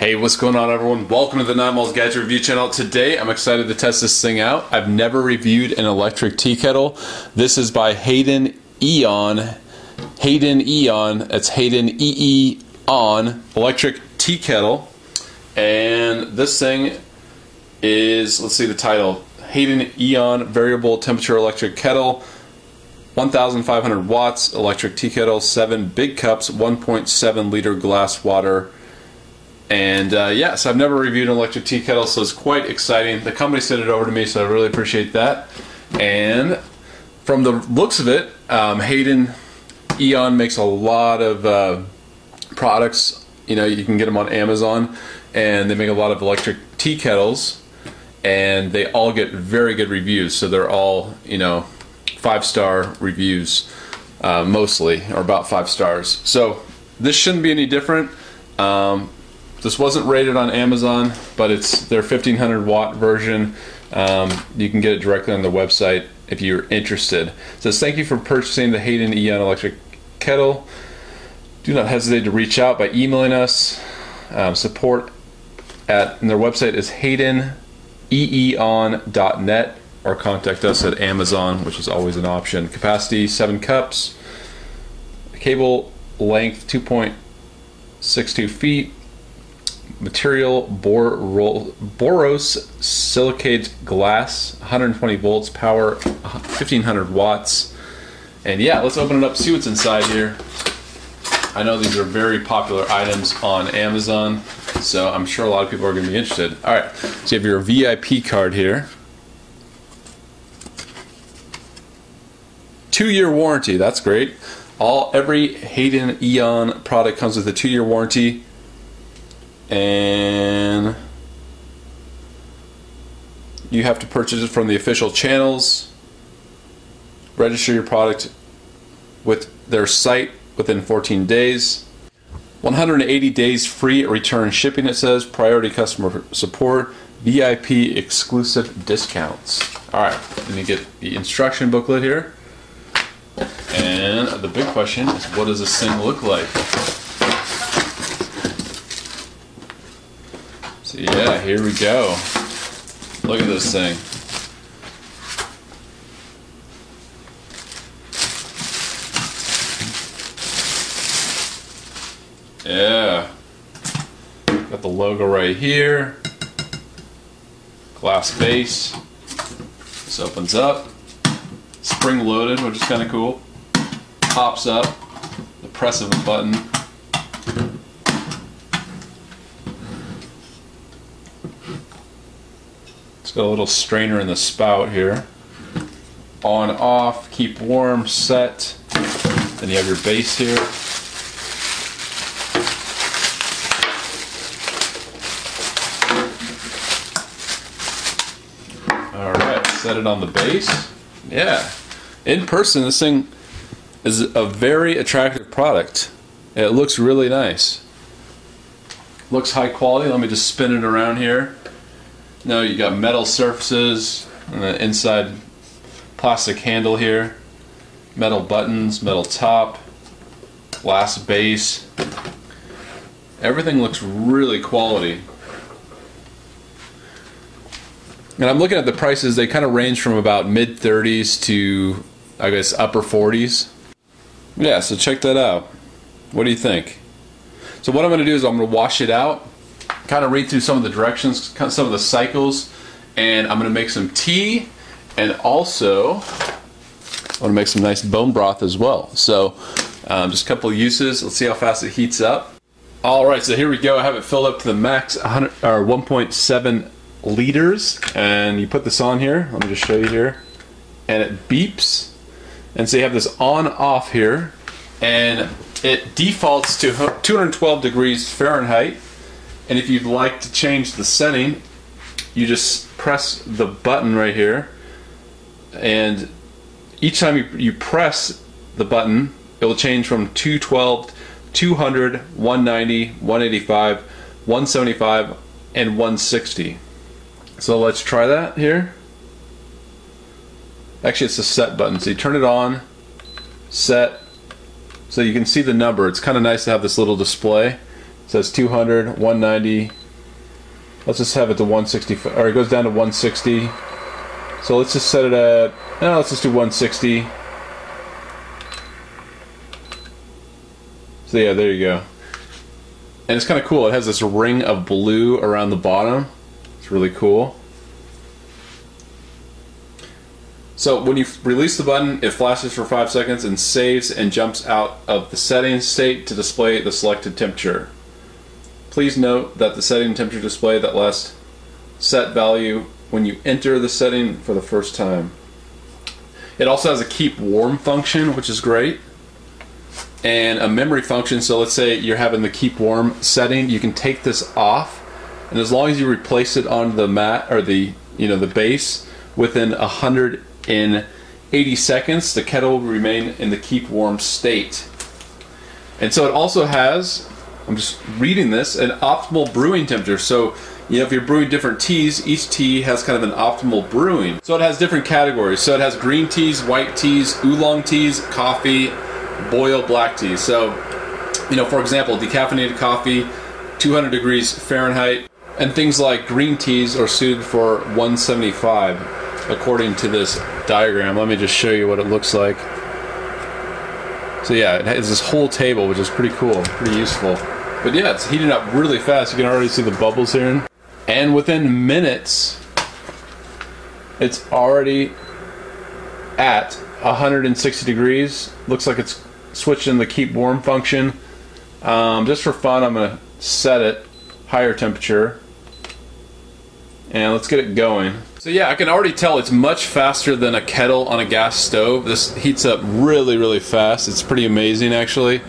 Hey, what's going on, everyone? Welcome to the Nine Malls Gadget Review channel. Today, I'm excited to test this thing out. I've never reviewed an electric tea kettle. This is by Hayden Eon. HadinEEon. It's Hayden EE on electric tea kettle. And this thing is, let's see the title HadinEEon Variable Temperature Electric Kettle. 1,500 watts, electric tea kettle, 7 big cups, 1.7 liter glass water and uh, yeah, so I've never reviewed an electric tea kettle, so it's quite exciting. The company sent it over to me, so I really appreciate that. And from the looks of it, um, Hayden Eon makes a lot of uh, products. You know, you can get them on Amazon, and they make a lot of electric tea kettles, and they all get very good reviews. So they're all, you know, five star reviews, uh, mostly, or about five stars. So this shouldn't be any different. Um, this wasn't rated on Amazon, but it's their 1500 watt version. Um, you can get it directly on the website if you're interested. It says thank you for purchasing the HadinEEon electric kettle. Do not hesitate to reach out by emailing us. Um, support at and their website is haydeneon.net or contact us at Amazon, which is always an option. Capacity seven cups. Cable length 2.62 feet material bor boros silicate glass 120 volts power 1500 watts. And yeah let's open it up see what's inside here. I know these are very popular items on Amazon so I'm sure a lot of people are going to be interested. Alright so you have your VIP card here. Two year warranty that's great. All every HadinEEon product comes with a two year warranty and you have to purchase it from the official channels. Register your product with their site within 14 days. 180 days free return shipping it says. Priority customer support. Vip exclusive discounts. All right let me get the instruction booklet here. And the big question is what does this thing look like yeah, here we go. Look at this thing. Yeah. Got the logo right here. Glass base. This opens up. Spring loaded, which is kind of cool. Pops up. The press of a button. It's got a little strainer in the spout here. On, off, keep warm, set. Then you have your base here. Alright, set it on the base. Yeah. In person, this thing is a very attractive product. It looks really nice. Looks high quality. Let me just spin it around here. No, you got metal surfaces, the inside plastic handle here, metal buttons, metal top, glass base. Everything looks really quality. And I'm looking at the prices, they kind of range from about mid 30s to, I guess, upper 40s. Yeah, so check that out. What do you think? So, what I'm going to do is I'm going to wash it out kind of read through some of the directions, some of the cycles, and I'm going to make some tea, and also I want to make some nice bone broth as well. So um, just a couple of uses. Let's see how fast it heats up. All right, so here we go. I have it filled up to the max 100 or 1.7 liters, and you put this on here. Let me just show you here, and it beeps, and so you have this on-off here, and it defaults to 212 degrees Fahrenheit and if you'd like to change the setting, you just press the button right here. And each time you, you press the button, it will change from 212, 200, 190, 185, 175, and 160. So let's try that here. Actually, it's a set button. So you turn it on, set, so you can see the number. It's kind of nice to have this little display. Says 200, 190. Let's just have it to 160, or it goes down to 160. So let's just set it at, no, let's just do 160. So yeah, there you go. And it's kind of cool. It has this ring of blue around the bottom. It's really cool. So when you release the button, it flashes for 5 seconds and saves and jumps out of the settings state to display the selected temperature. Please note that the setting temperature display that last set value when you enter the setting for the first time. It also has a keep warm function, which is great and a memory function. So let's say you're having the keep warm setting, you can take this off, and as long as you replace it on the mat or the you know the base within 180 seconds, the kettle will remain in the keep warm state. And so it also has, I'm just reading this, an optimal brewing temperature. So you know, if you're brewing different teas, each tea has kind of an optimal brewing. So it has different categories. So it has green teas, white teas, oolong teas, coffee, boil black tea. So, you know, for example, decaffeinated coffee, 200 degrees Fahrenheit, and things like green teas are suited for 175 according to this diagram. Let me just show you what it looks like. So yeah, it has this whole table, which is pretty cool, pretty useful. But yeah, it's heating up really fast. You can already see the bubbles here. And within minutes, it's already at 160 degrees. Looks like it's switching the keep warm function. Um, just for fun, I'm going to set it higher temperature. And let's get it going. So yeah, I can already tell it's much faster than a kettle on a gas stove. This heats up really, really fast. It's pretty amazing actually.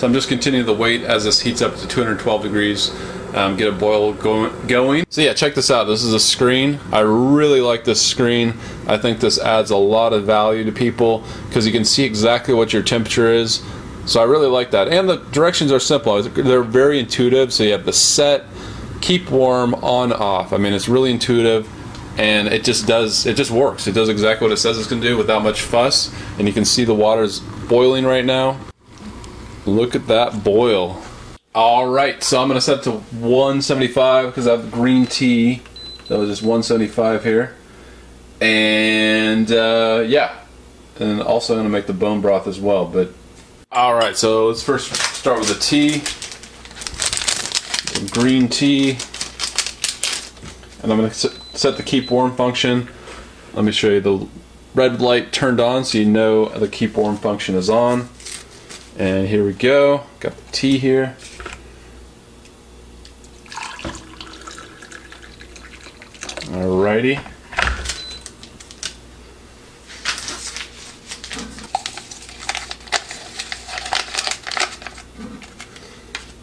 So I'm just continuing to wait as this heats up to 212 degrees. Um, get a boil going. So yeah, check this out. This is a screen. I really like this screen. I think this adds a lot of value to people because you can see exactly what your temperature is. So I really like that. And the directions are simple. They're very intuitive. So you have the set, keep warm, on, off. I mean, it's really intuitive and it just does, it just works. It does exactly what it says it's going to do without much fuss. And you can see the water's boiling right now. Look at that boil. All right, so I'm to set to 175 because I have green tea. That was just 175 here. And uh, yeah, and also I'm to make the bone broth as well. But all right, so let's first start with the tea. Green tea. And I'm to set the keep warm function. Let me show you the red light turned on so you know the keep warm function is on. And here we go. Got the tea here. Alrighty.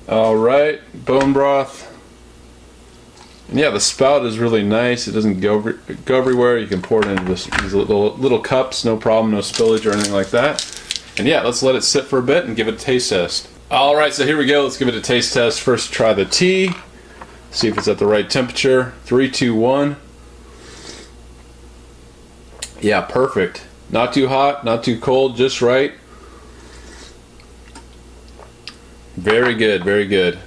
Alright, bone broth. And yeah, the spout is really nice. It doesn't go go everywhere. You can pour it into this, these little, little cups, no problem, no spillage or anything like that. And yeah, let's let it sit for a bit and give it a taste test. Alright, so here we go. Let's give it a taste test. First, try the tea. See if it's at the right temperature. Three, two, one. Yeah, perfect. Not too hot, not too cold, just right. Very good, very good.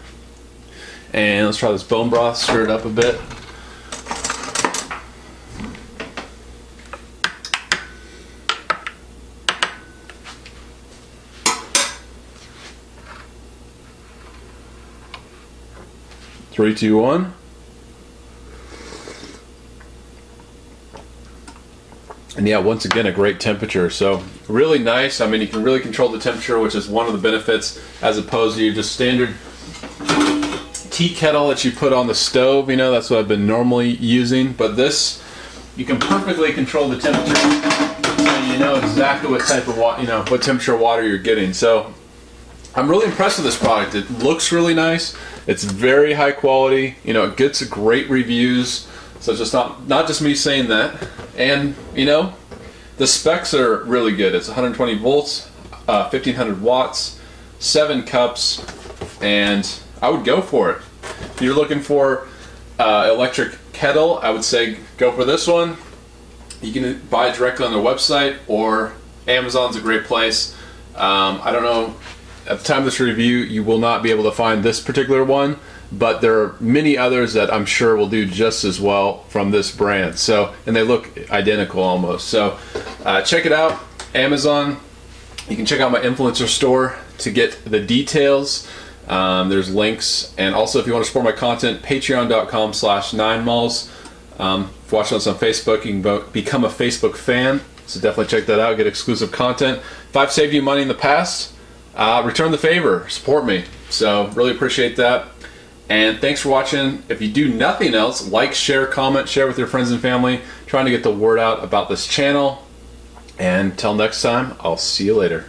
And let's try this bone broth, stir it up a bit. Three, two, one. and yeah, once again, a great temperature. So really nice. I mean, you can really control the temperature, which is one of the benefits as opposed to your just standard tea kettle that you put on the stove. You know, that's what I've been normally using. But this, you can perfectly control the temperature, so you know exactly what type of water, you know, what temperature water you're getting. So I'm really impressed with this product. It looks really nice. It's very high quality. You know, it gets great reviews. So it's just not not just me saying that. And you know, the specs are really good. It's 120 volts, uh, 1500 watts, seven cups, and I would go for it. If you're looking for uh, electric kettle, I would say go for this one. You can buy it directly on their website, or Amazon's a great place. Um, I don't know at the time of this review, you will not be able to find this particular one, but there are many others that I'm sure will do just as well from this brand. So, and they look identical almost. So, uh, check it out. Amazon. You can check out my influencer store to get the details. Um, there's links, and also if you want to support my content, patreon.com slash nine malls. Um, if watching us on Facebook, you can become a Facebook fan. So definitely check that out, get exclusive content. If I've saved you money in the past, uh, return the favor, support me. So really appreciate that. And thanks for watching. If you do nothing else, like, share, comment, share with your friends and family, trying to get the word out about this channel. And until next time, I'll see you later.